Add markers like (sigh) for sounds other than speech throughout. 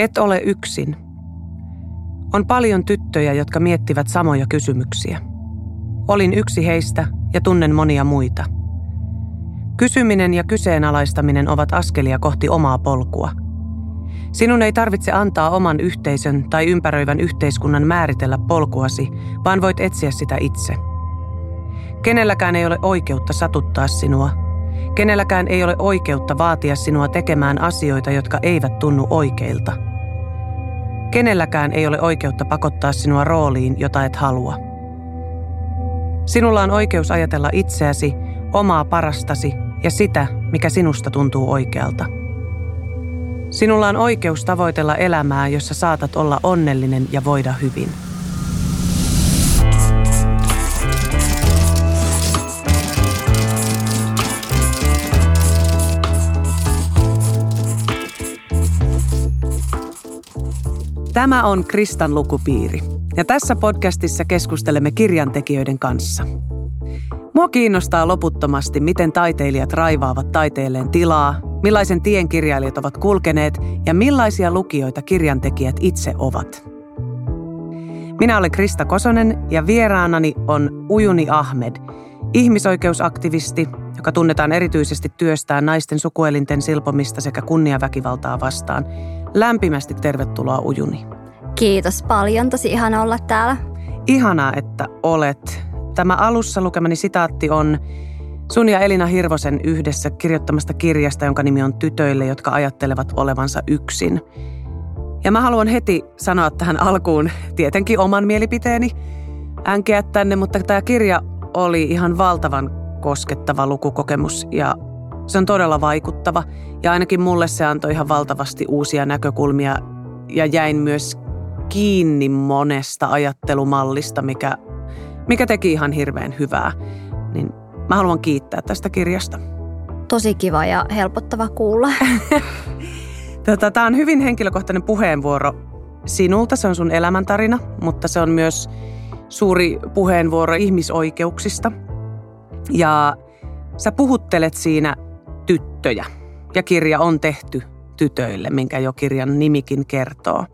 Et ole yksin. On paljon tyttöjä, jotka miettivät samoja kysymyksiä. Olin yksi heistä ja tunnen monia muita. Kysyminen ja kyseenalaistaminen ovat askelia kohti omaa polkua. Sinun ei tarvitse antaa oman yhteisön tai ympäröivän yhteiskunnan määritellä polkuasi, vaan voit etsiä sitä itse. Kenelläkään ei ole oikeutta satuttaa sinua. Kenelläkään ei ole oikeutta vaatia sinua tekemään asioita, jotka eivät tunnu oikeilta. Kenelläkään ei ole oikeutta pakottaa sinua rooliin, jota et halua. Sinulla on oikeus ajatella itseäsi, omaa parastasi ja sitä, mikä sinusta tuntuu oikealta. Sinulla on oikeus tavoitella elämää, jossa saatat olla onnellinen ja voida hyvin. Tämä on Kristan lukupiiri ja tässä podcastissa keskustelemme kirjantekijöiden kanssa. Mua kiinnostaa loputtomasti, miten taiteilijat raivaavat taiteelleen tilaa, millaisen tien kirjailijat ovat kulkeneet ja millaisia lukijoita kirjantekijät itse ovat. Minä olen Krista Kosonen ja vieraanani on Ujuni Ahmed, ihmisoikeusaktivisti, joka tunnetaan erityisesti työstään naisten sukuelinten silpomista sekä kunniaväkivaltaa vastaan. Lämpimästi tervetuloa Ujuni. Kiitos paljon, tosi ihana olla täällä. Ihanaa, että olet. Tämä alussa lukemani sitaatti on sun ja Elina Hirvosen yhdessä kirjoittamasta kirjasta, jonka nimi on Tytöille, jotka ajattelevat olevansa yksin. Ja mä haluan heti sanoa tähän alkuun tietenkin oman mielipiteeni änkeä tänne, mutta tämä kirja oli ihan valtavan koskettava lukukokemus ja se on todella vaikuttava. Ja ainakin mulle se antoi ihan valtavasti uusia näkökulmia ja jäin myös kiinni monesta ajattelumallista, mikä, mikä teki ihan hirveän hyvää. Niin mä haluan kiittää tästä kirjasta. Tosi kiva ja helpottava kuulla. (laughs) tota, Tämä on hyvin henkilökohtainen puheenvuoro sinulta. Se on sun elämäntarina, mutta se on myös suuri puheenvuoro ihmisoikeuksista. Ja sä puhuttelet siinä tyttöjä. Ja kirja on tehty tytöille, minkä jo kirjan nimikin kertoo.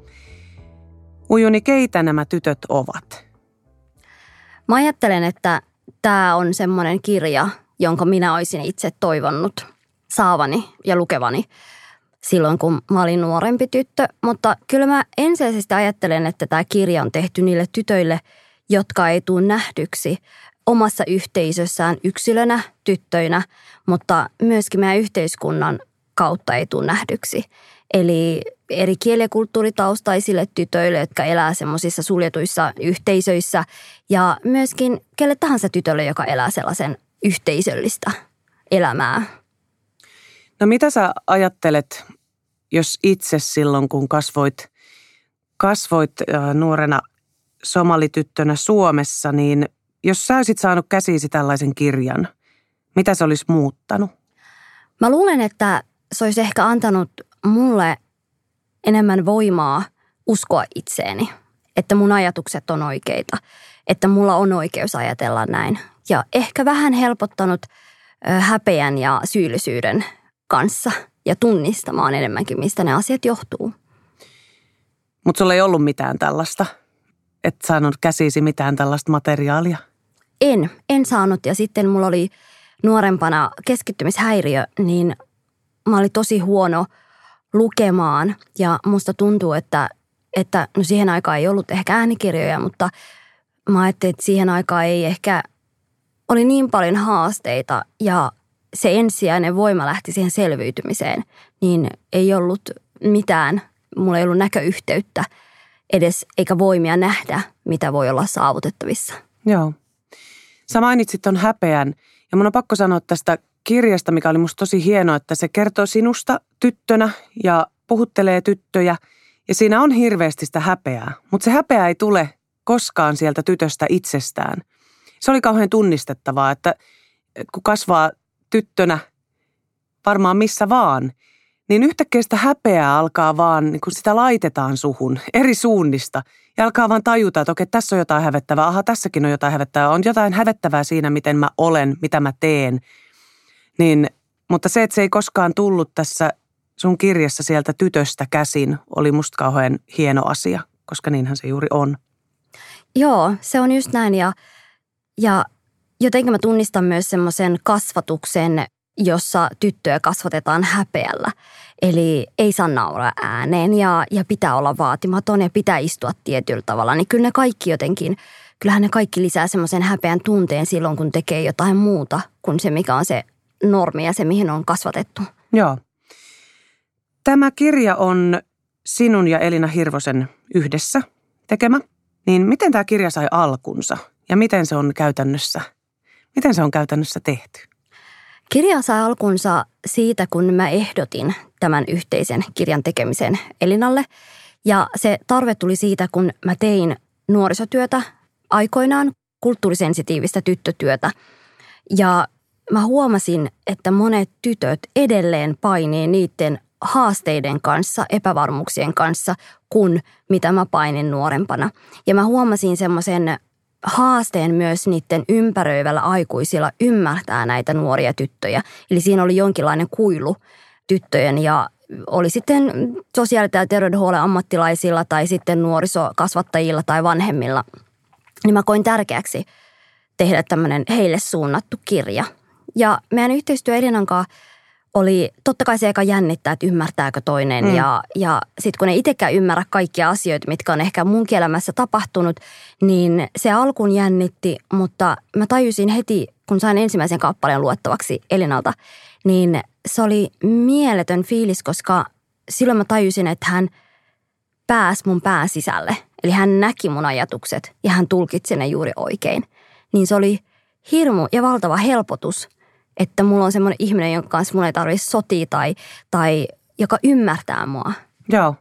Ujuni, keitä nämä tytöt ovat? Mä ajattelen, että tämä on semmoinen kirja, jonka minä olisin itse toivonnut saavani ja lukevani silloin, kun mä olin nuorempi tyttö. Mutta kyllä mä ensisijaisesti ajattelen, että tämä kirja on tehty niille tytöille, jotka ei tule nähdyksi omassa yhteisössään yksilönä, tyttöinä, mutta myöskin meidän yhteiskunnan kautta ei tule nähdyksi. Eli eri kieli- ja kulttuuritaustaisille tytöille, jotka elää semmoisissa suljetuissa yhteisöissä ja myöskin kelle tahansa tytölle, joka elää sellaisen yhteisöllistä elämää. No mitä sä ajattelet, jos itse silloin kun kasvoit, kasvoit äh, nuorena somalityttönä Suomessa, niin jos sä olisit saanut käsiisi tällaisen kirjan, mitä se olisi muuttanut? Mä luulen, että se olisi ehkä antanut mulle enemmän voimaa uskoa itseeni, että mun ajatukset on oikeita, että mulla on oikeus ajatella näin. Ja ehkä vähän helpottanut häpeän ja syyllisyyden kanssa ja tunnistamaan enemmänkin, mistä ne asiat johtuu. Mutta sulla ei ollut mitään tällaista? Et saanut käsisi mitään tällaista materiaalia? En, en saanut. Ja sitten mulla oli nuorempana keskittymishäiriö, niin mä olin tosi huono lukemaan ja musta tuntuu, että, että no siihen aikaan ei ollut ehkä äänikirjoja, mutta mä ajattelin, että siihen aikaan ei ehkä, oli niin paljon haasteita ja se ensisijainen voima lähti siihen selviytymiseen, niin ei ollut mitään, mulla ei ollut näköyhteyttä edes eikä voimia nähdä, mitä voi olla saavutettavissa. Joo. Sä mainitsit ton häpeän ja mun on pakko sanoa tästä kirjasta, mikä oli musta tosi hienoa, että se kertoo sinusta tyttönä ja puhuttelee tyttöjä. Ja siinä on hirveästi sitä häpeää, mutta se häpeä ei tule koskaan sieltä tytöstä itsestään. Se oli kauhean tunnistettavaa, että kun kasvaa tyttönä varmaan missä vaan, niin yhtäkkiä sitä häpeää alkaa vaan, niin kun sitä laitetaan suhun eri suunnista. Ja alkaa vaan tajuta, että okei, tässä on jotain hävettävää, aha, tässäkin on jotain hävettävää, on jotain hävettävää siinä, miten mä olen, mitä mä teen – niin, mutta se, että se ei koskaan tullut tässä sun kirjassa sieltä tytöstä käsin oli musta kauhean hieno asia, koska niinhän se juuri on. Joo, se on just näin. Ja, ja jotenkin mä tunnistan myös semmoisen kasvatuksen, jossa tyttöjä kasvatetaan häpeällä. Eli ei saa nauraa ääneen ja, ja pitää olla vaatimaton ja pitää istua tietyllä tavalla. Niin kyllä ne kaikki jotenkin, kyllähän ne kaikki lisää semmoisen häpeän tunteen silloin, kun tekee jotain muuta kuin se, mikä on se normi ja se, mihin on kasvatettu. Joo. Tämä kirja on sinun ja Elina Hirvosen yhdessä tekemä. Niin miten tämä kirja sai alkunsa ja miten se on käytännössä, miten se on käytännössä tehty? Kirja sai alkunsa siitä, kun mä ehdotin tämän yhteisen kirjan tekemisen Elinalle. Ja se tarve tuli siitä, kun mä tein nuorisotyötä aikoinaan, kulttuurisensitiivistä tyttötyötä. Ja mä huomasin, että monet tytöt edelleen painii niiden haasteiden kanssa, epävarmuuksien kanssa, kun mitä mä painin nuorempana. Ja mä huomasin semmoisen haasteen myös niiden ympäröivällä aikuisilla ymmärtää näitä nuoria tyttöjä. Eli siinä oli jonkinlainen kuilu tyttöjen ja oli sitten sosiaali- ja terveydenhuollon ammattilaisilla tai sitten nuorisokasvattajilla tai vanhemmilla. Niin mä koin tärkeäksi tehdä tämmöinen heille suunnattu kirja. Ja meidän yhteistyö Elinan kanssa oli totta kai se aika jännittää, että ymmärtääkö toinen. Mm. Ja, ja sitten kun ei itsekään ymmärrä kaikkia asioita, mitkä on ehkä mun elämässä tapahtunut, niin se alkuun jännitti, mutta mä tajusin heti, kun sain ensimmäisen kappaleen luettavaksi Elinalta, niin se oli mieletön fiilis, koska silloin mä tajusin, että hän pääsi mun pään sisälle. Eli hän näki mun ajatukset ja hän tulkitsi ne juuri oikein. Niin se oli hirmu ja valtava helpotus – että mulla on semmoinen ihminen, jonka kanssa mun ei tarvitse sotia tai, tai joka ymmärtää mua. Joo.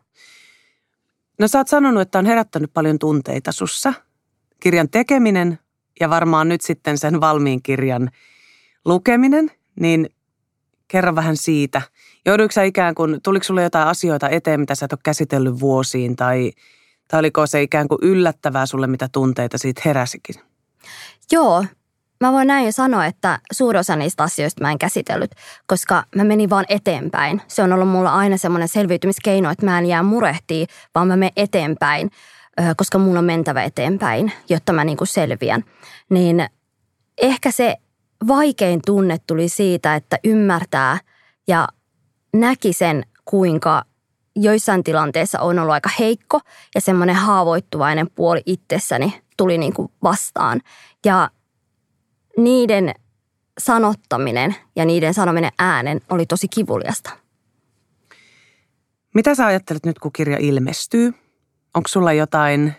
No sä oot sanonut, että on herättänyt paljon tunteita sussa. Kirjan tekeminen ja varmaan nyt sitten sen valmiin kirjan lukeminen, niin kerro vähän siitä. Jouduiko sä ikään kuin, tuliko sulle jotain asioita eteen, mitä sä et ole käsitellyt vuosiin tai, tai oliko se ikään kuin yllättävää sulle, mitä tunteita siitä heräsikin? Joo, Mä voin näin jo sanoa, että suurin osa niistä asioista mä en käsitellyt, koska mä menin vaan eteenpäin. Se on ollut mulla aina semmoinen selviytymiskeino, että mä en jää murehtii, vaan mä menen eteenpäin, koska mulla on mentävä eteenpäin, jotta mä niin kuin selviän. Niin ehkä se vaikein tunne tuli siitä, että ymmärtää ja näki sen, kuinka joissain tilanteissa on ollut aika heikko ja semmoinen haavoittuvainen puoli itsessäni tuli niin kuin vastaan. Ja niiden sanottaminen ja niiden sanominen äänen oli tosi kivuliasta. Mitä sä ajattelet nyt, kun kirja ilmestyy? Onko sulla jotain,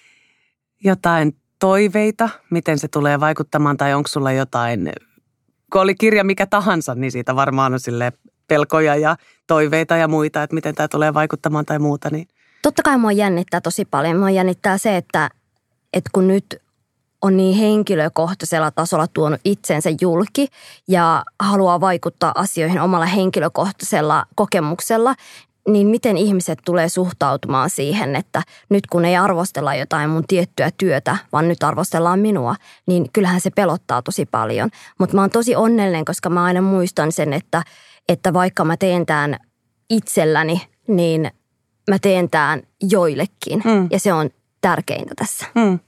(laughs) jotain toiveita, miten se tulee vaikuttamaan, tai onko sulla jotain, kun oli kirja mikä tahansa, niin siitä varmaan on sille pelkoja ja toiveita ja muita, että miten tämä tulee vaikuttamaan tai muuta. Niin. Totta kai mua jännittää tosi paljon. Mua jännittää se, että, että kun nyt on niin henkilökohtaisella tasolla tuonut itsensä julki ja haluaa vaikuttaa asioihin omalla henkilökohtaisella kokemuksella, niin miten ihmiset tulee suhtautumaan siihen, että nyt kun ei arvostella jotain mun tiettyä työtä, vaan nyt arvostellaan minua, niin kyllähän se pelottaa tosi paljon. Mutta mä oon tosi onnellinen, koska mä aina muistan sen, että, että vaikka mä teen tämän itselläni, niin mä teen tämän joillekin. Mm. Ja se on tärkeintä tässä. Mm.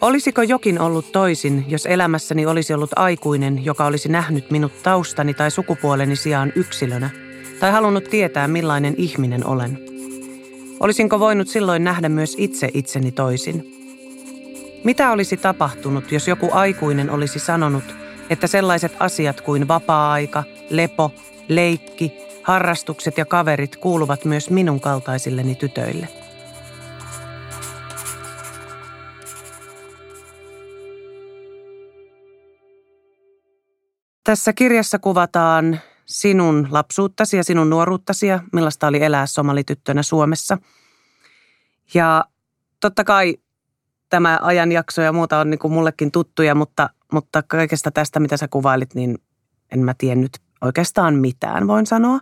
Olisiko jokin ollut toisin, jos elämässäni olisi ollut aikuinen, joka olisi nähnyt minut taustani tai sukupuoleni sijaan yksilönä, tai halunnut tietää millainen ihminen olen? Olisinko voinut silloin nähdä myös itse itseni toisin? Mitä olisi tapahtunut, jos joku aikuinen olisi sanonut, että sellaiset asiat kuin vapaa-aika, lepo, leikki, harrastukset ja kaverit kuuluvat myös minun kaltaisilleni tytöille? Tässä kirjassa kuvataan sinun lapsuuttasi ja sinun nuoruuttasi ja millaista oli elää somalityttönä Suomessa. Ja totta kai tämä ajanjakso ja muuta on niin kuin mullekin tuttuja, mutta, mutta kaikesta tästä, mitä sä kuvailit, niin en mä tiennyt oikeastaan mitään, voin sanoa.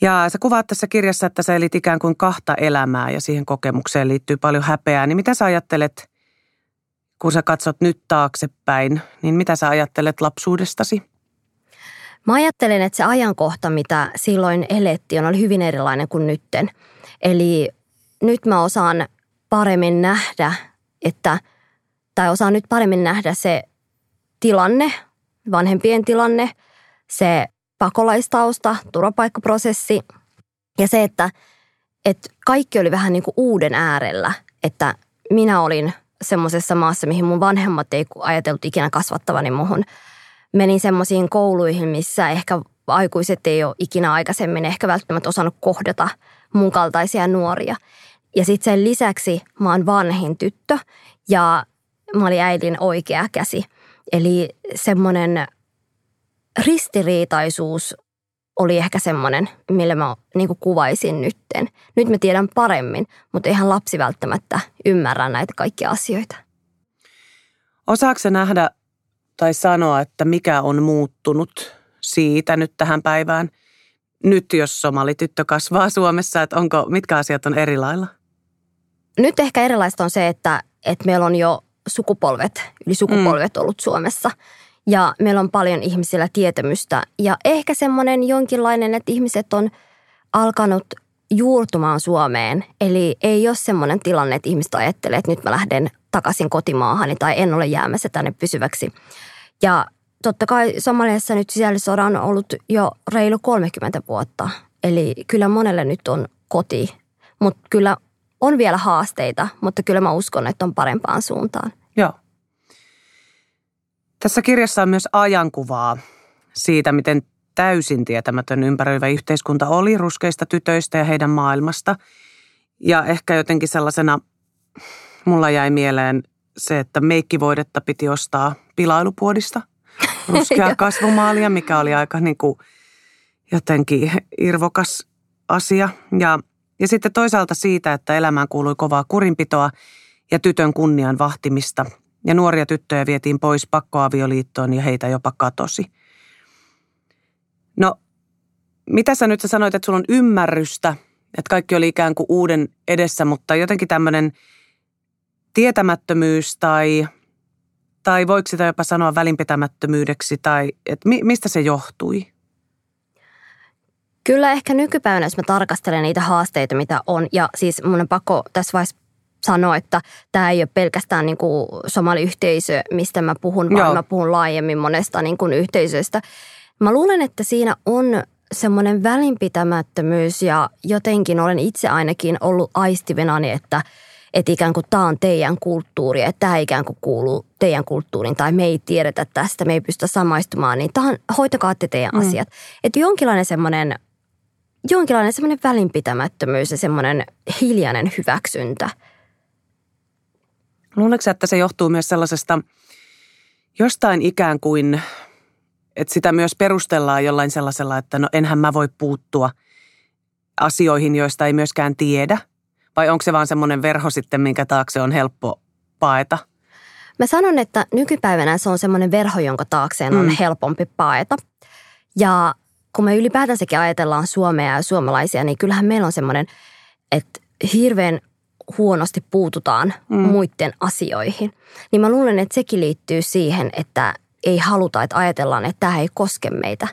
Ja sä kuvaat tässä kirjassa, että sä elit ikään kuin kahta elämää ja siihen kokemukseen liittyy paljon häpeää. Niin mitä sä ajattelet kun sä katsot nyt taaksepäin, niin mitä sä ajattelet lapsuudestasi? Mä ajattelen, että se ajankohta, mitä silloin elettiin, oli hyvin erilainen kuin nytten. Eli nyt mä osaan paremmin nähdä, että, tai osaan nyt paremmin nähdä se tilanne, vanhempien tilanne, se pakolaistausta, turvapaikkaprosessi ja se, että, että kaikki oli vähän niin kuin uuden äärellä, että minä olin semmoisessa maassa, mihin mun vanhemmat ei ajatellut ikinä kasvattavani muhun. Menin semmoisiin kouluihin, missä ehkä aikuiset ei ole ikinä aikaisemmin ehkä välttämättä osannut kohdata mun kaltaisia nuoria. Ja sitten sen lisäksi mä oon vanhin tyttö ja mä olin äidin oikea käsi. Eli semmoinen ristiriitaisuus oli ehkä semmoinen, millä mä niin kuvaisin nytten. Nyt mä tiedän paremmin, mutta eihän lapsi välttämättä ymmärrä näitä kaikkia asioita. Osaako se nähdä tai sanoa, että mikä on muuttunut siitä nyt tähän päivään? Nyt jos somalityttö kasvaa Suomessa, että onko, mitkä asiat on eri lailla? Nyt ehkä erilaista on se, että, että meillä on jo sukupolvet, yli sukupolvet mm. ollut Suomessa – ja meillä on paljon ihmisillä tietämystä ja ehkä semmoinen jonkinlainen, että ihmiset on alkanut juurtumaan Suomeen. Eli ei ole semmoinen tilanne, että ihmiset ajattelee, että nyt mä lähden takaisin kotimaahani tai en ole jäämässä tänne pysyväksi. Ja totta kai Somaliassa nyt sisällissota on ollut jo reilu 30 vuotta. Eli kyllä monelle nyt on koti, mutta kyllä on vielä haasteita, mutta kyllä mä uskon, että on parempaan suuntaan. Tässä kirjassa on myös ajankuvaa siitä, miten täysin tietämätön ympäröivä yhteiskunta oli ruskeista tytöistä ja heidän maailmasta. Ja ehkä jotenkin sellaisena, mulla jäi mieleen se, että meikkivoidetta piti ostaa pilailupuodista. (laughs) Ruskea kasvumaalia, mikä oli aika niin kuin jotenkin irvokas asia. Ja, ja sitten toisaalta siitä, että elämään kuului kovaa kurinpitoa ja tytön kunnian vahtimista – ja nuoria tyttöjä vietiin pois pakkoavioliittoon ja heitä jopa katosi. No, mitä sä nyt sä sanoit, että sulla on ymmärrystä, että kaikki oli ikään kuin uuden edessä, mutta jotenkin tämmöinen tietämättömyys tai, tai voiko sitä jopa sanoa välinpitämättömyydeksi tai että mi, mistä se johtui? Kyllä ehkä nykypäivänä, jos mä tarkastelen niitä haasteita, mitä on, ja siis mun on pakko tässä vaiheessa sanoa, että tämä ei ole pelkästään niin kuin somaliyhteisö, mistä mä puhun, vaan Joo. mä puhun laajemmin monesta niin kuin yhteisöstä. Mä luulen, että siinä on semmoinen välinpitämättömyys ja jotenkin olen itse ainakin ollut aistivinani, että, että ikään kuin tämä on teidän kulttuuri, että tämä ikään kuin kuuluu teidän kulttuuriin tai me ei tiedetä tästä, me ei pystytä samaistumaan, niin tähän, hoitakaa te teidän mm. asiat. Että jonkinlainen semmoinen jonkinlainen semmoinen välinpitämättömyys ja semmoinen hiljainen hyväksyntä – Luuletko että se johtuu myös sellaisesta jostain ikään kuin, että sitä myös perustellaan jollain sellaisella, että no enhän mä voi puuttua asioihin, joista ei myöskään tiedä? Vai onko se vaan semmoinen verho sitten, minkä taakse on helppo paeta? Mä sanon, että nykypäivänä se on semmoinen verho, jonka taakseen on mm. helpompi paeta. Ja kun me ylipäätänsäkin ajatellaan Suomea ja suomalaisia, niin kyllähän meillä on semmoinen, että hirveän huonosti puututaan mm. muiden asioihin. Niin mä luulen, että sekin liittyy siihen, että ei haluta, että ajatellaan, että tämä ei koske meitä,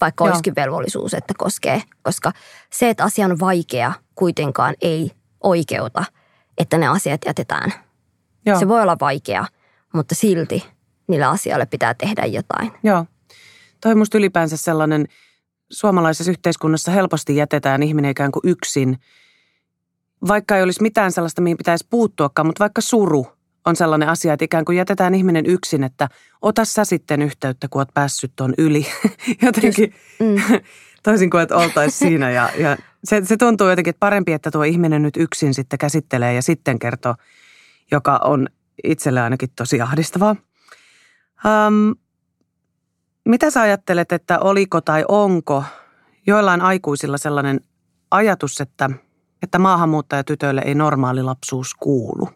vaikka Joo. olisikin velvollisuus, että koskee. Koska se, että asia on vaikea, kuitenkaan ei oikeuta, että ne asiat jätetään. Joo. Se voi olla vaikea, mutta silti niillä asioille pitää tehdä jotain. Joo. Toi musta ylipäänsä sellainen, suomalaisessa yhteiskunnassa helposti jätetään ihminen ikään kuin yksin – vaikka ei olisi mitään sellaista, mihin pitäisi puuttuakaan, mutta vaikka suru on sellainen asia, että ikään kuin jätetään ihminen yksin, että ota sä sitten yhteyttä, kun oot päässyt tuon yli. (laughs) Jotenkin mm. (laughs) toisin kuin, että oltaisi siinä. Ja, ja se, se tuntuu jotenkin, että parempi, että tuo ihminen nyt yksin sitten käsittelee ja sitten kertoo, joka on itselle ainakin tosi ahdistavaa. Um, mitä sä ajattelet, että oliko tai onko joillain aikuisilla sellainen ajatus, että – että maahanmuuttajatytöille ei normaali lapsuus kuulu?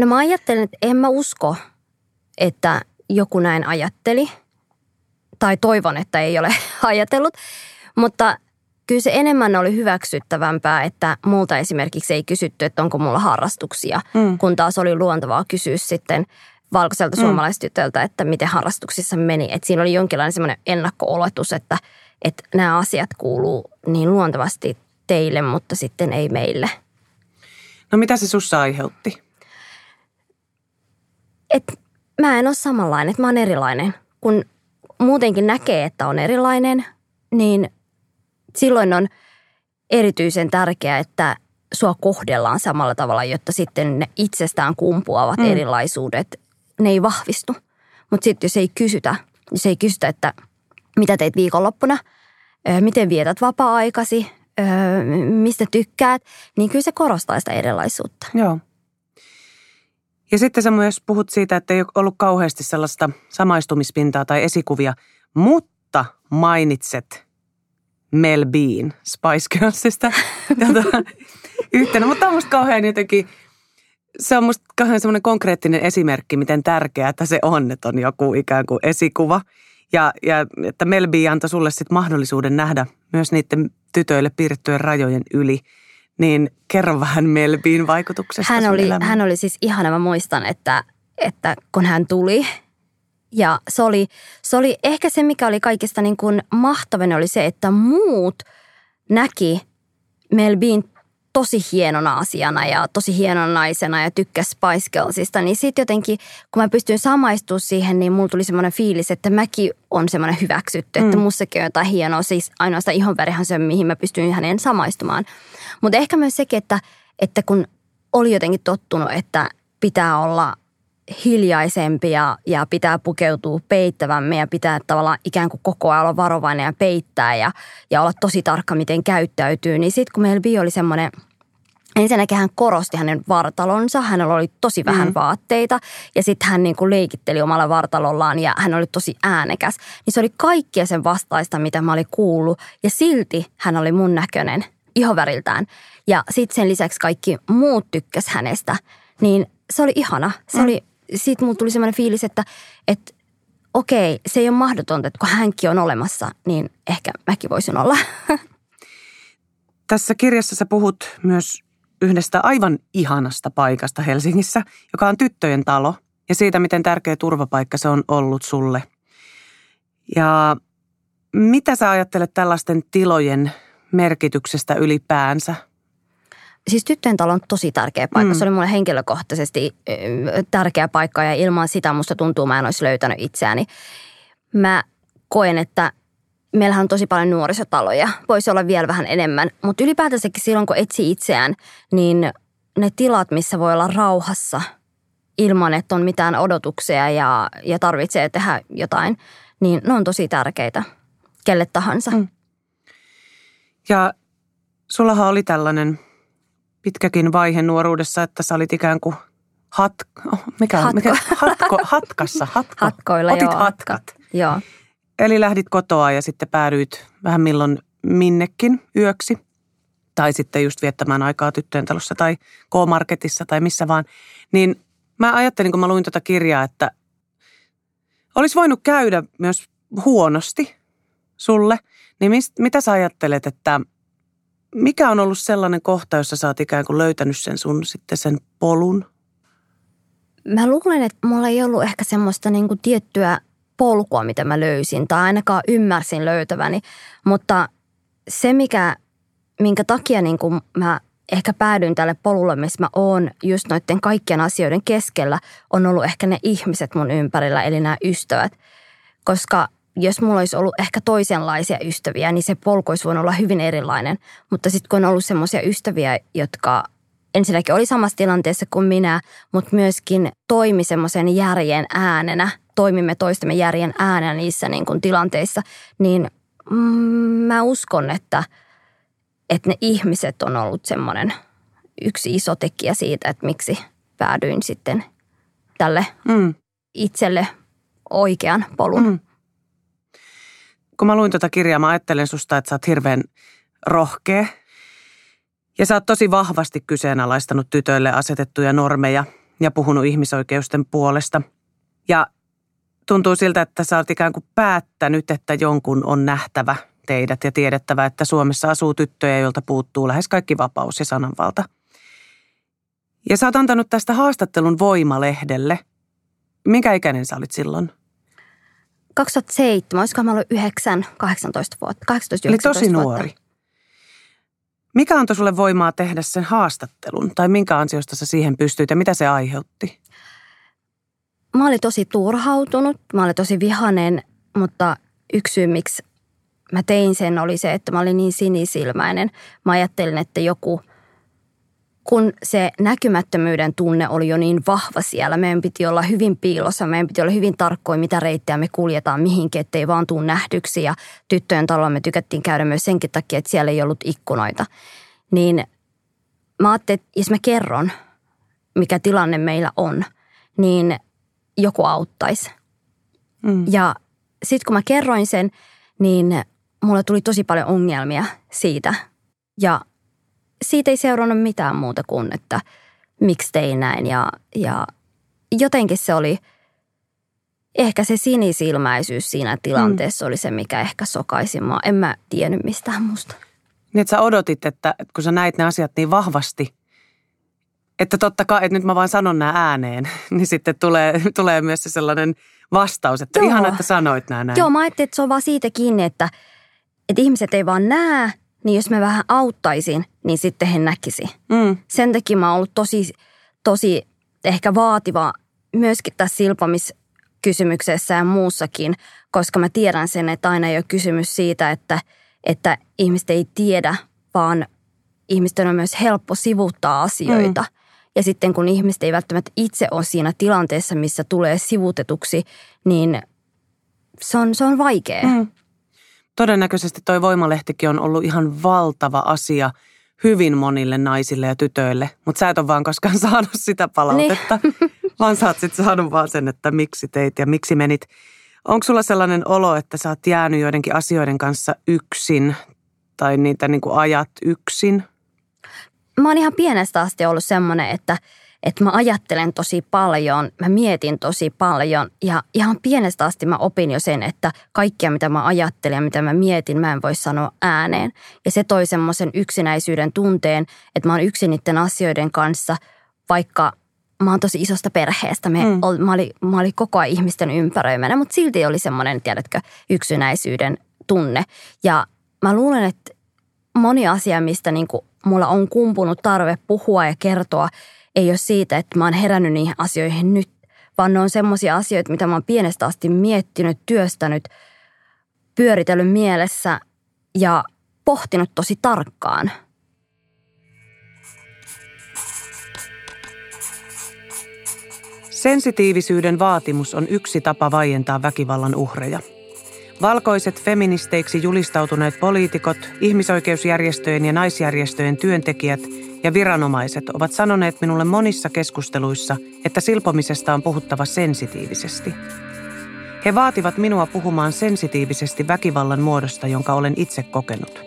No mä ajattelen, että en mä usko, että joku näin ajatteli. Tai toivon, että ei ole (laughs) ajatellut. Mutta kyllä se enemmän oli hyväksyttävämpää, että multa esimerkiksi ei kysytty, että onko mulla harrastuksia, mm. kun taas oli luontavaa kysyä sitten valkoiselta mm. suomalaistytöltä, että miten harrastuksissa meni. Että siinä oli jonkinlainen semmoinen ennakko-oletus, että, että nämä asiat kuuluu niin luontevasti teille, mutta sitten ei meille. No mitä se sussa aiheutti? Et mä en ole samanlainen, että mä oon erilainen. Kun muutenkin näkee, että on erilainen, niin silloin on erityisen tärkeää, että sua kohdellaan samalla tavalla, jotta sitten ne itsestään kumpuavat mm. erilaisuudet, ne ei vahvistu. Mutta sitten jos ei kysytä, jos ei kysytä, että mitä teit viikonloppuna, miten vietät vapaa-aikasi, mistä tykkäät, niin kyllä se korostaa sitä erilaisuutta. Joo. Ja sitten sä myös puhut siitä, että ei ole ollut kauheasti sellaista samaistumispintaa tai esikuvia, mutta mainitset Mel Bean Spice Girlsista (laughs) tota, yhtenä. Mutta on musta kauhean jotenkin, se on musta kauhean semmoinen konkreettinen esimerkki, miten tärkeää että se on, että on joku ikään kuin esikuva. Ja, ja että Mel B antoi sulle sitten mahdollisuuden nähdä myös niiden tytöille piirrettyjen rajojen yli – niin kerro vähän Melbiin vaikutuksesta hän oli, hän oli siis ihana, mä muistan, että, että kun hän tuli ja se oli, se oli ehkä se, mikä oli kaikista niin kuin mahtavin, oli se, että muut näki Melbiin tosi hienona asiana ja tosi hienona naisena ja tykkäsi Spice Girlsista, niin sitten jotenkin, kun mä pystyin samaistumaan siihen, niin mulla tuli semmoinen fiilis, että mäkin on semmoinen hyväksytty, mm. että mussakin on jotain hienoa, siis ainoastaan ihonvärihän se, mihin mä pystyin hänen samaistumaan. Mutta ehkä myös sekin, että, että kun oli jotenkin tottunut, että pitää olla hiljaisempi ja, ja pitää pukeutua peittävämmin ja pitää tavallaan ikään kuin koko ajan olla varovainen ja peittää ja, ja olla tosi tarkka, miten käyttäytyy. Niin sitten kun meillä Bi oli semmoinen Ensinnäkin hän korosti hänen vartalonsa, hänellä oli tosi vähän mm. vaatteita ja sitten hän niin kuin leikitteli omalla vartalollaan ja hän oli tosi äänekäs. Niin se oli kaikkia sen vastaista, mitä mä olin kuullut ja silti hän oli mun näköinen ihoväriltään. Ja sitten sen lisäksi kaikki muut tykkäs hänestä, niin se oli ihana. Se mm. oli, siitä mulla tuli semmoinen fiilis, että, että okei, se ei ole mahdotonta, että kun hänkin on olemassa, niin ehkä mäkin voisin olla. (laughs) Tässä kirjassa sä puhut myös yhdestä aivan ihanasta paikasta Helsingissä, joka on tyttöjen talo ja siitä, miten tärkeä turvapaikka se on ollut sulle. Ja mitä sä ajattelet tällaisten tilojen merkityksestä ylipäänsä? Siis tyttöjen talo on tosi tärkeä paikka. Mm. Se oli mulle henkilökohtaisesti tärkeä paikka ja ilman sitä musta tuntuu, mä en olisi löytänyt itseäni. Mä koen, että meillähän on tosi paljon nuorisotaloja. Voisi olla vielä vähän enemmän. Mutta ylipäätänsäkin silloin, kun etsii itseään, niin ne tilat, missä voi olla rauhassa ilman, että on mitään odotuksia ja, ja tarvitsee tehdä jotain, niin ne on tosi tärkeitä kelle tahansa. Mm. Ja sullahan oli tällainen pitkäkin vaihe nuoruudessa, että sä olit ikään kuin hat, oh, mikä, Hatko. mikä, hatko, hatkassa, (laughs) hatko. Hatkoilla, Otit joo, hatkat. Joo. Eli lähdit kotoa ja sitten päädyit vähän milloin minnekin yöksi. Tai sitten just viettämään aikaa tyttöjen talossa tai K-marketissa tai missä vaan. Niin mä ajattelin, kun mä luin tätä kirjaa, että olisi voinut käydä myös huonosti sulle. Niin mist, mitä sä ajattelet, että mikä on ollut sellainen kohta, jossa sä oot ikään kuin löytänyt sen sun sitten sen polun? Mä luulen, että mulla ei ollut ehkä semmoista niin kuin tiettyä polkua, mitä mä löysin, tai ainakaan ymmärsin löytäväni. Mutta se, mikä, minkä takia niin kuin mä ehkä päädyin tälle polulle, missä mä oon just noiden kaikkien asioiden keskellä, on ollut ehkä ne ihmiset mun ympärillä, eli nämä ystävät. Koska jos mulla olisi ollut ehkä toisenlaisia ystäviä, niin se polku olisi voinut olla hyvin erilainen. Mutta sitten kun on ollut semmoisia ystäviä, jotka ensinnäkin oli samassa tilanteessa kuin minä, mutta myöskin toimi semmoisen järjen äänenä, toimimme toistemme järjen äänenä niissä niin kuin tilanteissa, niin mm, mä uskon, että, että ne ihmiset on ollut semmoinen yksi iso tekijä siitä, että miksi päädyin sitten tälle mm. itselle oikean polun. Mm. Kun mä luin tuota kirjaa, mä ajattelen susta, että sä oot hirveän rohkea. Ja sä oot tosi vahvasti kyseenalaistanut tytöille asetettuja normeja ja puhunut ihmisoikeusten puolesta. Ja tuntuu siltä, että sä oot ikään kuin päättänyt, että jonkun on nähtävä teidät ja tiedettävä, että Suomessa asuu tyttöjä, joilta puuttuu lähes kaikki vapaus ja sananvalta. Ja sä oot antanut tästä haastattelun Voimalehdelle. Minkä ikäinen sä olit silloin? 2007, olisiko mä ollut 9, 18 vuotta, 18 Eli tosi nuori. Vuotta. Mikä antoi sulle voimaa tehdä sen haastattelun? Tai minkä ansiosta sä siihen pystyit ja mitä se aiheutti? Mä olin tosi turhautunut, mä olin tosi vihanen, mutta yksi syy, miksi mä tein sen, oli se, että mä olin niin sinisilmäinen. Mä ajattelin, että joku, kun se näkymättömyyden tunne oli jo niin vahva siellä, meidän piti olla hyvin piilossa, meidän piti olla hyvin tarkkoja, mitä reittejä me kuljetaan mihinkin, ettei vaan tuu nähdyksi. Ja tyttöjen talolla me tykättiin käydä myös senkin takia, että siellä ei ollut ikkunoita. Niin mä ajattelin, että jos mä kerron, mikä tilanne meillä on, niin joku auttaisi. Mm. Ja sitten kun mä kerroin sen, niin mulle tuli tosi paljon ongelmia siitä. Ja siitä ei seurannut mitään muuta kuin, että miksi tein näin. Ja, ja jotenkin se oli, ehkä se sinisilmäisyys siinä tilanteessa mm. oli se, mikä ehkä sokaisi mua. En mä tiennyt mistään musta. Niin, että sä odotit, että, että kun sä näit ne asiat niin vahvasti, että totta kai, että nyt mä vaan sanon nämä ääneen, (laughs) niin sitten tulee, tulee myös se sellainen vastaus, että Joo. ihana, että sanoit nämä näin. Joo, mä ajattelin, että se on vaan siitä kiinni, että, että ihmiset ei vaan näe, niin jos mä vähän auttaisin, niin sitten he näkisi. Mm. Sen takia mä oon ollut tosi, tosi ehkä vaativa myöskin tässä silpomiskysymyksessä ja muussakin, koska mä tiedän sen, että aina ei ole kysymys siitä, että, että ihmiset ei tiedä, vaan ihmisten on myös helppo sivuttaa asioita. Mm. Ja sitten kun ihmiset ei välttämättä itse ole siinä tilanteessa, missä tulee sivutetuksi, niin se on, se on vaikea. Mm. Todennäköisesti toi Voimalehtikin on ollut ihan valtava asia hyvin monille naisille ja tytöille, mutta sä et ole vaan koskaan (laughs) saanut sitä palautetta, niin. vaan sä oot sitten saanut vaan sen, että miksi teit ja miksi menit. Onko sulla sellainen olo, että sä oot jäänyt joidenkin asioiden kanssa yksin tai niitä niin kuin ajat yksin? mä oon ihan pienestä asti ollut semmoinen, että, että mä ajattelen tosi paljon, mä mietin tosi paljon ja ihan pienestä asti mä opin jo sen, että kaikkia mitä mä ajattelen ja mitä mä mietin, mä en voi sanoa ääneen. Ja se toi semmoisen yksinäisyyden tunteen, että mä oon yksin niiden asioiden kanssa, vaikka mä oon tosi isosta perheestä. Me mm. ol, mä, olin, mä olin koko ajan ihmisten ympäröimänä, mutta silti oli semmoinen, tiedätkö, yksinäisyyden tunne. Ja mä luulen, että moni asia, mistä niin kuin mulla on kumpunut tarve puhua ja kertoa, ei ole siitä, että mä oon herännyt niihin asioihin nyt, vaan ne on semmoisia asioita, mitä mä oon pienestä asti miettinyt, työstänyt, pyöritellyt mielessä ja pohtinut tosi tarkkaan. Sensitiivisyyden vaatimus on yksi tapa vaientaa väkivallan uhreja – Valkoiset feministeiksi julistautuneet poliitikot, ihmisoikeusjärjestöjen ja naisjärjestöjen työntekijät ja viranomaiset ovat sanoneet minulle monissa keskusteluissa, että silpomisesta on puhuttava sensitiivisesti. He vaativat minua puhumaan sensitiivisesti väkivallan muodosta, jonka olen itse kokenut.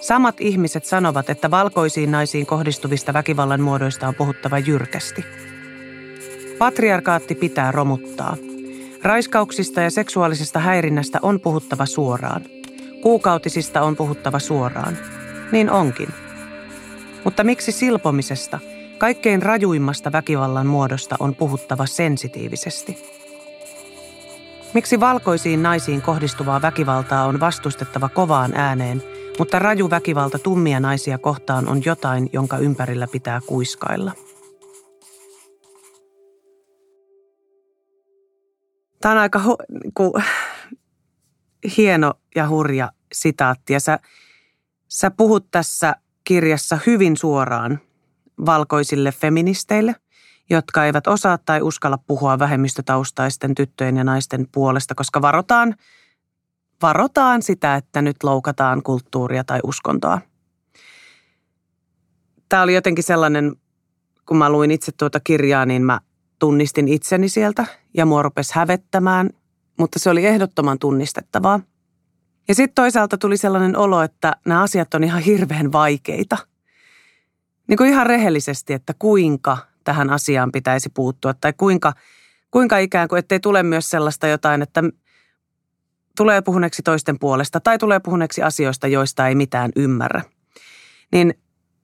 Samat ihmiset sanovat, että valkoisiin naisiin kohdistuvista väkivallan muodoista on puhuttava jyrkästi. Patriarkaatti pitää romuttaa – Raiskauksista ja seksuaalisesta häirinnästä on puhuttava suoraan. Kuukautisista on puhuttava suoraan. Niin onkin. Mutta miksi silpomisesta, kaikkein rajuimmasta väkivallan muodosta on puhuttava sensitiivisesti? Miksi valkoisiin naisiin kohdistuvaa väkivaltaa on vastustettava kovaan ääneen, mutta raju väkivalta tummia naisia kohtaan on jotain, jonka ympärillä pitää kuiskailla? Tämä on aika hu, ku, hieno ja hurja sitaatti. Ja sä, sä puhut tässä kirjassa hyvin suoraan valkoisille feministeille, jotka eivät osaa tai uskalla puhua vähemmistötaustaisten tyttöjen ja naisten puolesta, koska varotaan, varotaan sitä, että nyt loukataan kulttuuria tai uskontoa. Tämä oli jotenkin sellainen, kun mä luin itse tuota kirjaa, niin mä tunnistin itseni sieltä ja mua rupesi hävettämään, mutta se oli ehdottoman tunnistettavaa. Ja sitten toisaalta tuli sellainen olo, että nämä asiat on ihan hirveän vaikeita. Niin kuin ihan rehellisesti, että kuinka tähän asiaan pitäisi puuttua tai kuinka, kuinka ikään kuin, ettei tule myös sellaista jotain, että tulee puhuneeksi toisten puolesta tai tulee puhuneeksi asioista, joista ei mitään ymmärrä. Niin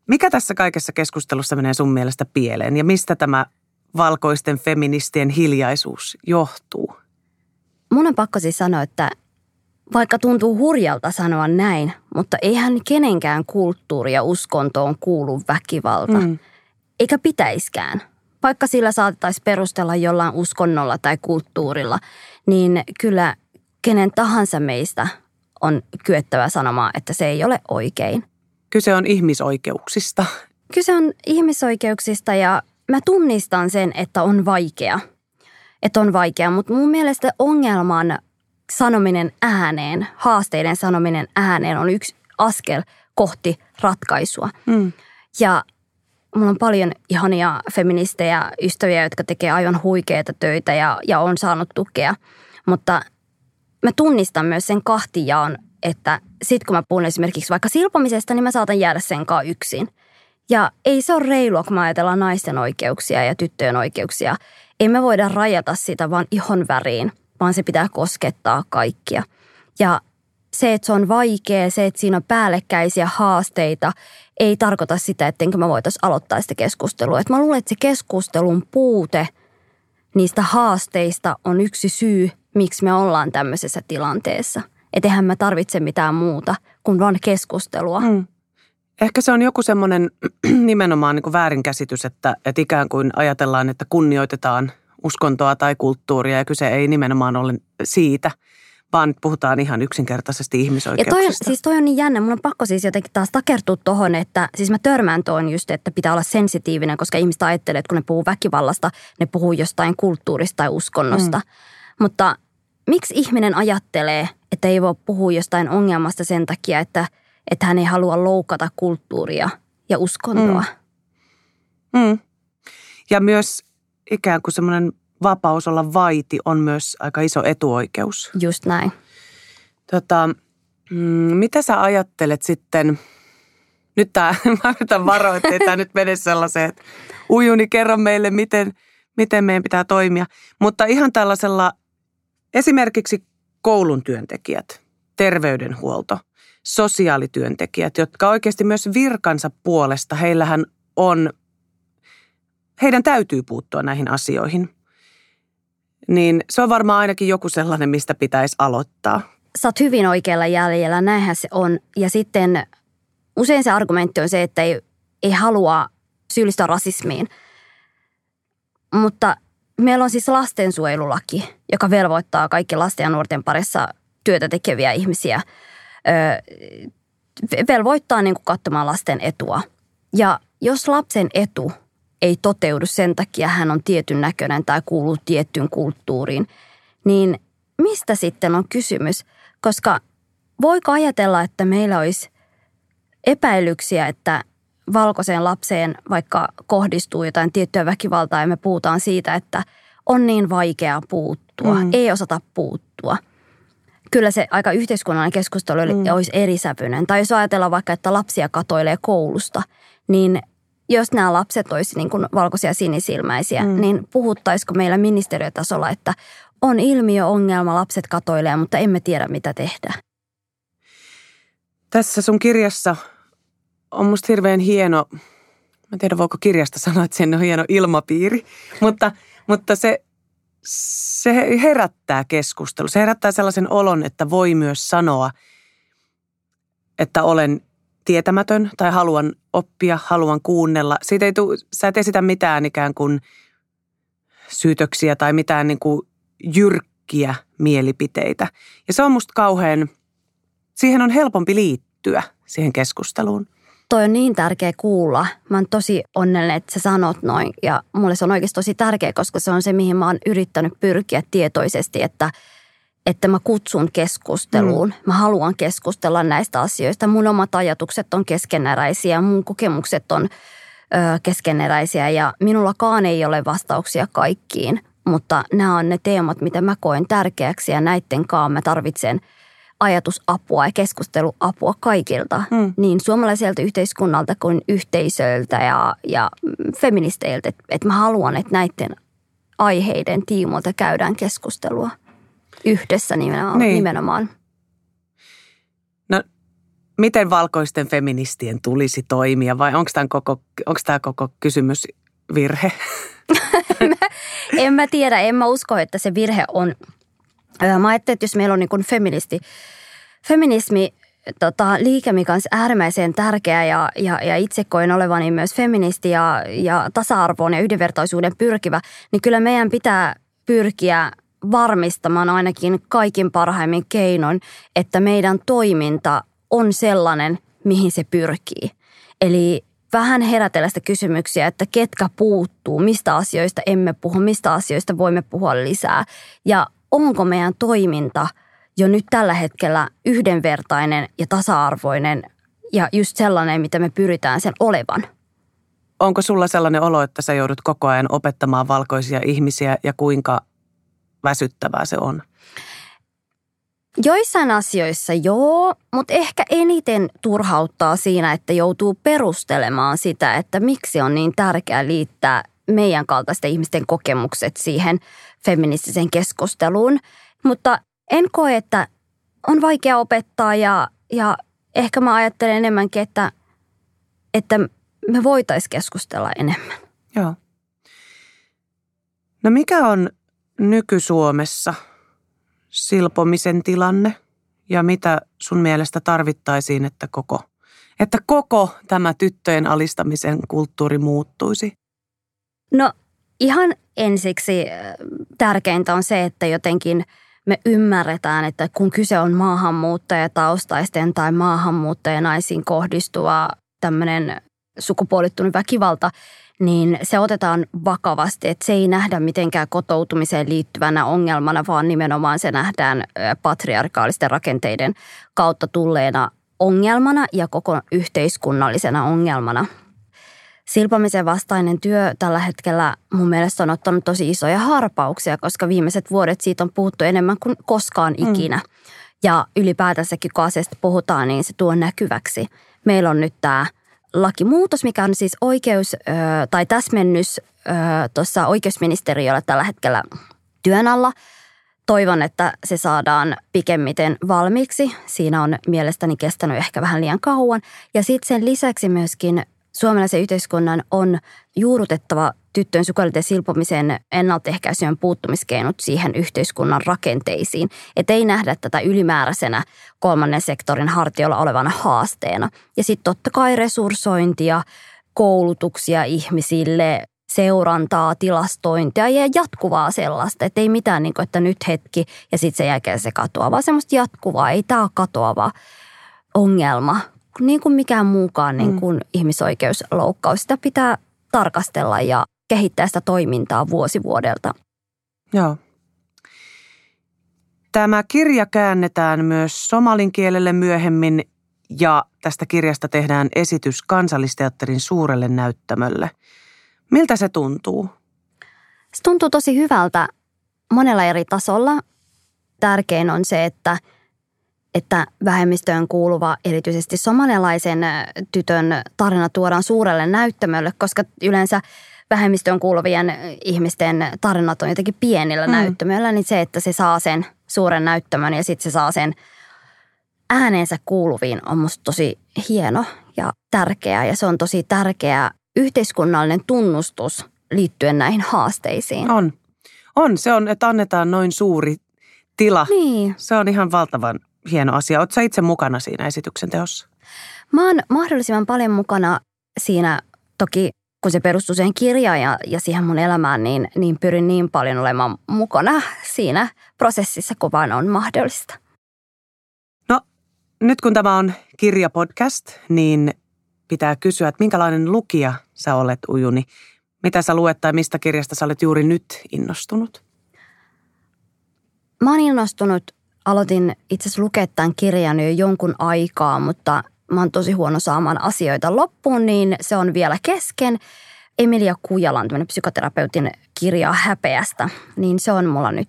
mikä tässä kaikessa keskustelussa menee sun mielestä pieleen ja mistä tämä valkoisten feministien hiljaisuus johtuu? Mun on pakko siis sanoa, että vaikka tuntuu hurjalta sanoa näin, mutta eihän kenenkään kulttuuri ja uskontoon kuulu väkivalta. Mm. Eikä pitäiskään. Vaikka sillä saatettaisiin perustella jollain uskonnolla tai kulttuurilla, niin kyllä kenen tahansa meistä on kyettävä sanomaan, että se ei ole oikein. Kyse on ihmisoikeuksista. Kyse on ihmisoikeuksista ja mä tunnistan sen, että on vaikea. Että on vaikea, mutta mun mielestä ongelman sanominen ääneen, haasteiden sanominen ääneen on yksi askel kohti ratkaisua. Mm. Ja mulla on paljon ihania feministejä, ystäviä, jotka tekee aivan huikeita töitä ja, ja on saanut tukea. Mutta mä tunnistan myös sen kahtijaan, että sit kun mä puhun esimerkiksi vaikka silpomisesta, niin mä saatan jäädä sen kanssa yksin. Ja ei se ole reilua, kun mä ajatellaan naisten oikeuksia ja tyttöjen oikeuksia. Ei me voida rajata sitä vaan ihon väriin, vaan se pitää koskettaa kaikkia. Ja se, että se on vaikea, se, että siinä on päällekkäisiä haasteita, ei tarkoita sitä, ettenkö mä voitaisiin aloittaa sitä keskustelua. Et mä luulen, että se keskustelun puute niistä haasteista on yksi syy, miksi me ollaan tämmöisessä tilanteessa. Että eihän mä tarvitse mitään muuta kuin vain keskustelua. Mm. Ehkä se on joku semmoinen (clears throat) nimenomaan niin kuin väärinkäsitys, että, että ikään kuin ajatellaan, että kunnioitetaan uskontoa tai kulttuuria ja kyse ei nimenomaan ole siitä – vaan puhutaan ihan yksinkertaisesti ihmisoikeuksista. Ja toi, siis toi on niin jännä. Mun on pakko siis jotenkin taas takertua tuohon, että siis mä törmään tuon just, että pitää olla sensitiivinen, koska ihmiset ajattelee, että kun ne puhuu väkivallasta, ne puhuu jostain kulttuurista tai uskonnosta. Mm. Mutta miksi ihminen ajattelee, että ei voi puhua jostain ongelmasta sen takia, että, että hän ei halua loukata kulttuuria ja uskontoa? Mm. Mm. Ja myös ikään kuin semmoinen vapaus olla vaiti on myös aika iso etuoikeus. Just näin. Tota, mm, mitä sä ajattelet sitten, nyt tämä, (laughs) mä yritän varoa, ettei tämä nyt mene sellaiseen, että ujuni kerro meille, miten, miten meidän pitää toimia. Mutta ihan tällaisella esimerkiksi koulun työntekijät, terveydenhuolto, sosiaalityöntekijät, jotka oikeasti myös virkansa puolesta, heillähän on, heidän täytyy puuttua näihin asioihin niin se on varmaan ainakin joku sellainen, mistä pitäisi aloittaa. Sä oot hyvin oikealla jäljellä, näinhän se on. Ja sitten usein se argumentti on se, että ei, ei halua syyllistää rasismiin. Mutta meillä on siis lastensuojelulaki, joka velvoittaa kaikki lasten ja nuorten parissa työtä tekeviä ihmisiä. velvoittaa niin kuin katsomaan lasten etua. Ja jos lapsen etu – ei toteudu sen takia hän on tietyn näköinen tai kuuluu tiettyyn kulttuuriin, niin mistä sitten on kysymys? Koska voiko ajatella, että meillä olisi epäilyksiä, että valkoiseen lapseen vaikka kohdistuu jotain tiettyä väkivaltaa ja me puhutaan siitä, että on niin vaikea puuttua, mm. ei osata puuttua. Kyllä se aika yhteiskunnallinen keskustelu mm. olisi erisävyinen. Tai jos ajatellaan vaikka, että lapsia katoilee koulusta, niin jos nämä lapset olisivat niin kuin valkoisia sinisilmäisiä, mm. niin puhuttaisiko meillä ministeriötasolla, että on ilmiö, ongelma, lapset katoilee, mutta emme tiedä mitä tehdä. Tässä sun kirjassa on musta hirveän hieno, mä en tiedä voiko kirjasta sanoa, että sen on hieno ilmapiiri, mutta, mutta se, se herättää keskustelua. Se herättää sellaisen olon, että voi myös sanoa, että olen tietämätön tai haluan oppia, haluan kuunnella. Siitä ei tule, sä et esitä mitään ikään kuin syytöksiä tai mitään niin kuin jyrkkiä mielipiteitä. Ja se on musta kauhean, siihen on helpompi liittyä siihen keskusteluun. Toi on niin tärkeä kuulla. Mä oon tosi onnellinen, että sä sanot noin. Ja mulle se on oikeasti tosi tärkeä, koska se on se, mihin mä oon yrittänyt pyrkiä tietoisesti, että – että mä kutsun keskusteluun. Mm. Mä haluan keskustella näistä asioista. Mun omat ajatukset on keskeneräisiä, mun kokemukset on ö, keskeneräisiä ja minullakaan ei ole vastauksia kaikkiin. Mutta nämä on ne teemat, mitä mä koen tärkeäksi ja näiden kanssa mä tarvitsen ajatusapua ja keskusteluapua kaikilta. Mm. Niin suomalaiselta yhteiskunnalta kuin yhteisöiltä ja, ja feministeiltä. Että et mä haluan, että näiden aiheiden tiimoilta käydään keskustelua. Yhdessä nimenomaan. Niin. nimenomaan. No, miten valkoisten feministien tulisi toimia vai onko tämä koko, onko tämä koko kysymys virhe? (laughs) en mä tiedä, en mä usko, että se virhe on. Mä ajattelin, että jos meillä on niin feministi, feminismi tota, liike, mikä on äärimmäisen tärkeä ja, ja, ja itse koen olevani myös feministi ja, ja tasa-arvoon ja yhdenvertaisuuden pyrkivä, niin kyllä meidän pitää pyrkiä varmistamaan ainakin kaikin parhaimmin keinoin, että meidän toiminta on sellainen, mihin se pyrkii. Eli vähän herätellä sitä kysymyksiä, että ketkä puuttuu, mistä asioista emme puhu, mistä asioista voimme puhua lisää. Ja onko meidän toiminta jo nyt tällä hetkellä yhdenvertainen ja tasa-arvoinen ja just sellainen, mitä me pyritään sen olevan. Onko sulla sellainen olo, että sä joudut koko ajan opettamaan valkoisia ihmisiä ja kuinka väsyttävää se on? Joissain asioissa joo, mutta ehkä eniten turhauttaa siinä, että joutuu perustelemaan sitä, että miksi on niin tärkeää liittää meidän kaltaisten ihmisten kokemukset siihen feministiseen keskusteluun. Mutta en koe, että on vaikea opettaa ja, ja ehkä mä ajattelen enemmänkin, että, että me voitaisiin keskustella enemmän. Joo. No mikä on nyky-Suomessa silpomisen tilanne ja mitä sun mielestä tarvittaisiin, että koko, että koko tämä tyttöjen alistamisen kulttuuri muuttuisi? No ihan ensiksi äh, tärkeintä on se, että jotenkin me ymmärretään, että kun kyse on maahanmuuttajataustaisten tai maahanmuuttajanaisiin kohdistuva tämmöinen sukupuolittunut väkivalta, niin se otetaan vakavasti, että se ei nähdä mitenkään kotoutumiseen liittyvänä ongelmana, vaan nimenomaan se nähdään patriarkaalisten rakenteiden kautta tulleena ongelmana ja koko yhteiskunnallisena ongelmana. Silpomisen vastainen työ tällä hetkellä mun mielestä on ottanut tosi isoja harpauksia, koska viimeiset vuodet siitä on puhuttu enemmän kuin koskaan mm. ikinä. Mm. Ja ylipäätänsäkin kun asiasta puhutaan, niin se tuo näkyväksi. Meillä on nyt tämä lakimuutos, mikä on siis oikeus tai täsmennys tuossa oikeusministeriöllä tällä hetkellä työn alla. Toivon, että se saadaan pikemmiten valmiiksi. Siinä on mielestäni kestänyt ehkä vähän liian kauan. Ja sitten sen lisäksi myöskin suomalaisen yhteiskunnan on juurutettava tyttöjen sukuelinten silpomisen ennaltaehkäisyön puuttumiskeinot siihen yhteiskunnan rakenteisiin. Että ei nähdä tätä ylimääräisenä kolmannen sektorin hartiolla olevana haasteena. Ja sitten totta kai resurssointia, koulutuksia ihmisille, seurantaa, tilastointia ja jatkuvaa sellaista. Että ei mitään, niin kuin, että nyt hetki ja sitten sen jälkeen se katoaa, vaan semmoista jatkuvaa. Ei tämä ole katoava ongelma, niin kuin mikään muukaan niin kuin mm. ihmisoikeusloukkaus. Sitä pitää tarkastella ja kehittää sitä toimintaa vuosi vuodelta. Joo. Tämä kirja käännetään myös somalin kielelle myöhemmin ja tästä kirjasta tehdään esitys kansallisteatterin suurelle näyttämölle. Miltä se tuntuu? Se tuntuu tosi hyvältä monella eri tasolla. Tärkein on se, että – että vähemmistöön kuuluva erityisesti somalialaisen tytön tarina tuodaan suurelle näyttämölle, koska yleensä vähemmistöön kuuluvien ihmisten tarinat on jotenkin pienillä mm. näyttämöillä, niin se, että se saa sen suuren näyttämön ja sitten se saa sen äänensä kuuluviin on musta tosi hieno ja tärkeä ja se on tosi tärkeä yhteiskunnallinen tunnustus liittyen näihin haasteisiin. On. On, se on, että annetaan noin suuri tila. Niin. Se on ihan valtavan hieno asia. Oletko itse mukana siinä esityksen teossa? Mä oon mahdollisimman paljon mukana siinä toki kun se perustuu siihen kirjaan ja, ja siihen mun elämään, niin, niin pyrin niin paljon olemaan mukana siinä prosessissa, kun vaan on mahdollista. No, nyt kun tämä on kirjapodcast, niin pitää kysyä, että minkälainen lukija sä olet, Ujuni? Mitä sä luet tai mistä kirjasta sä olet juuri nyt innostunut? Mä oon innostunut aloitin itse asiassa lukea tämän kirjan jo jonkun aikaa, mutta mä oon tosi huono saamaan asioita loppuun, niin se on vielä kesken. Emilia Kujalan, psykoterapeutin kirja häpeästä, niin se on mulla nyt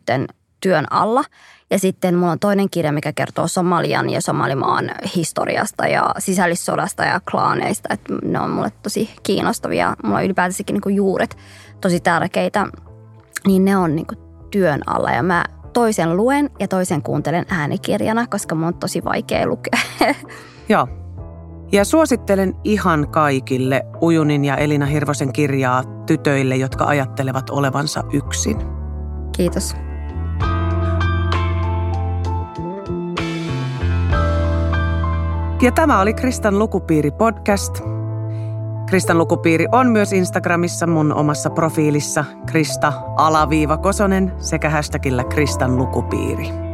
työn alla. Ja sitten mulla on toinen kirja, mikä kertoo Somalian ja Somalimaan historiasta ja sisällissodasta ja klaaneista. Että ne on mulle tosi kiinnostavia. Mulla on ylipäätänsäkin niin juuret tosi tärkeitä. Niin ne on niin työn alla ja mä toisen luen ja toisen kuuntelen äänikirjana, koska mun on tosi vaikea lukea. (laughs) Joo. Ja suosittelen ihan kaikille Ujunin ja Elina Hirvosen kirjaa tytöille, jotka ajattelevat olevansa yksin. Kiitos. Ja tämä oli Kristan lukupiiri podcast. Kristan lukupiiri on myös Instagramissa mun omassa profiilissa Krista alaviiva Kosonen sekä hashtagillä Kristan lukupiiri.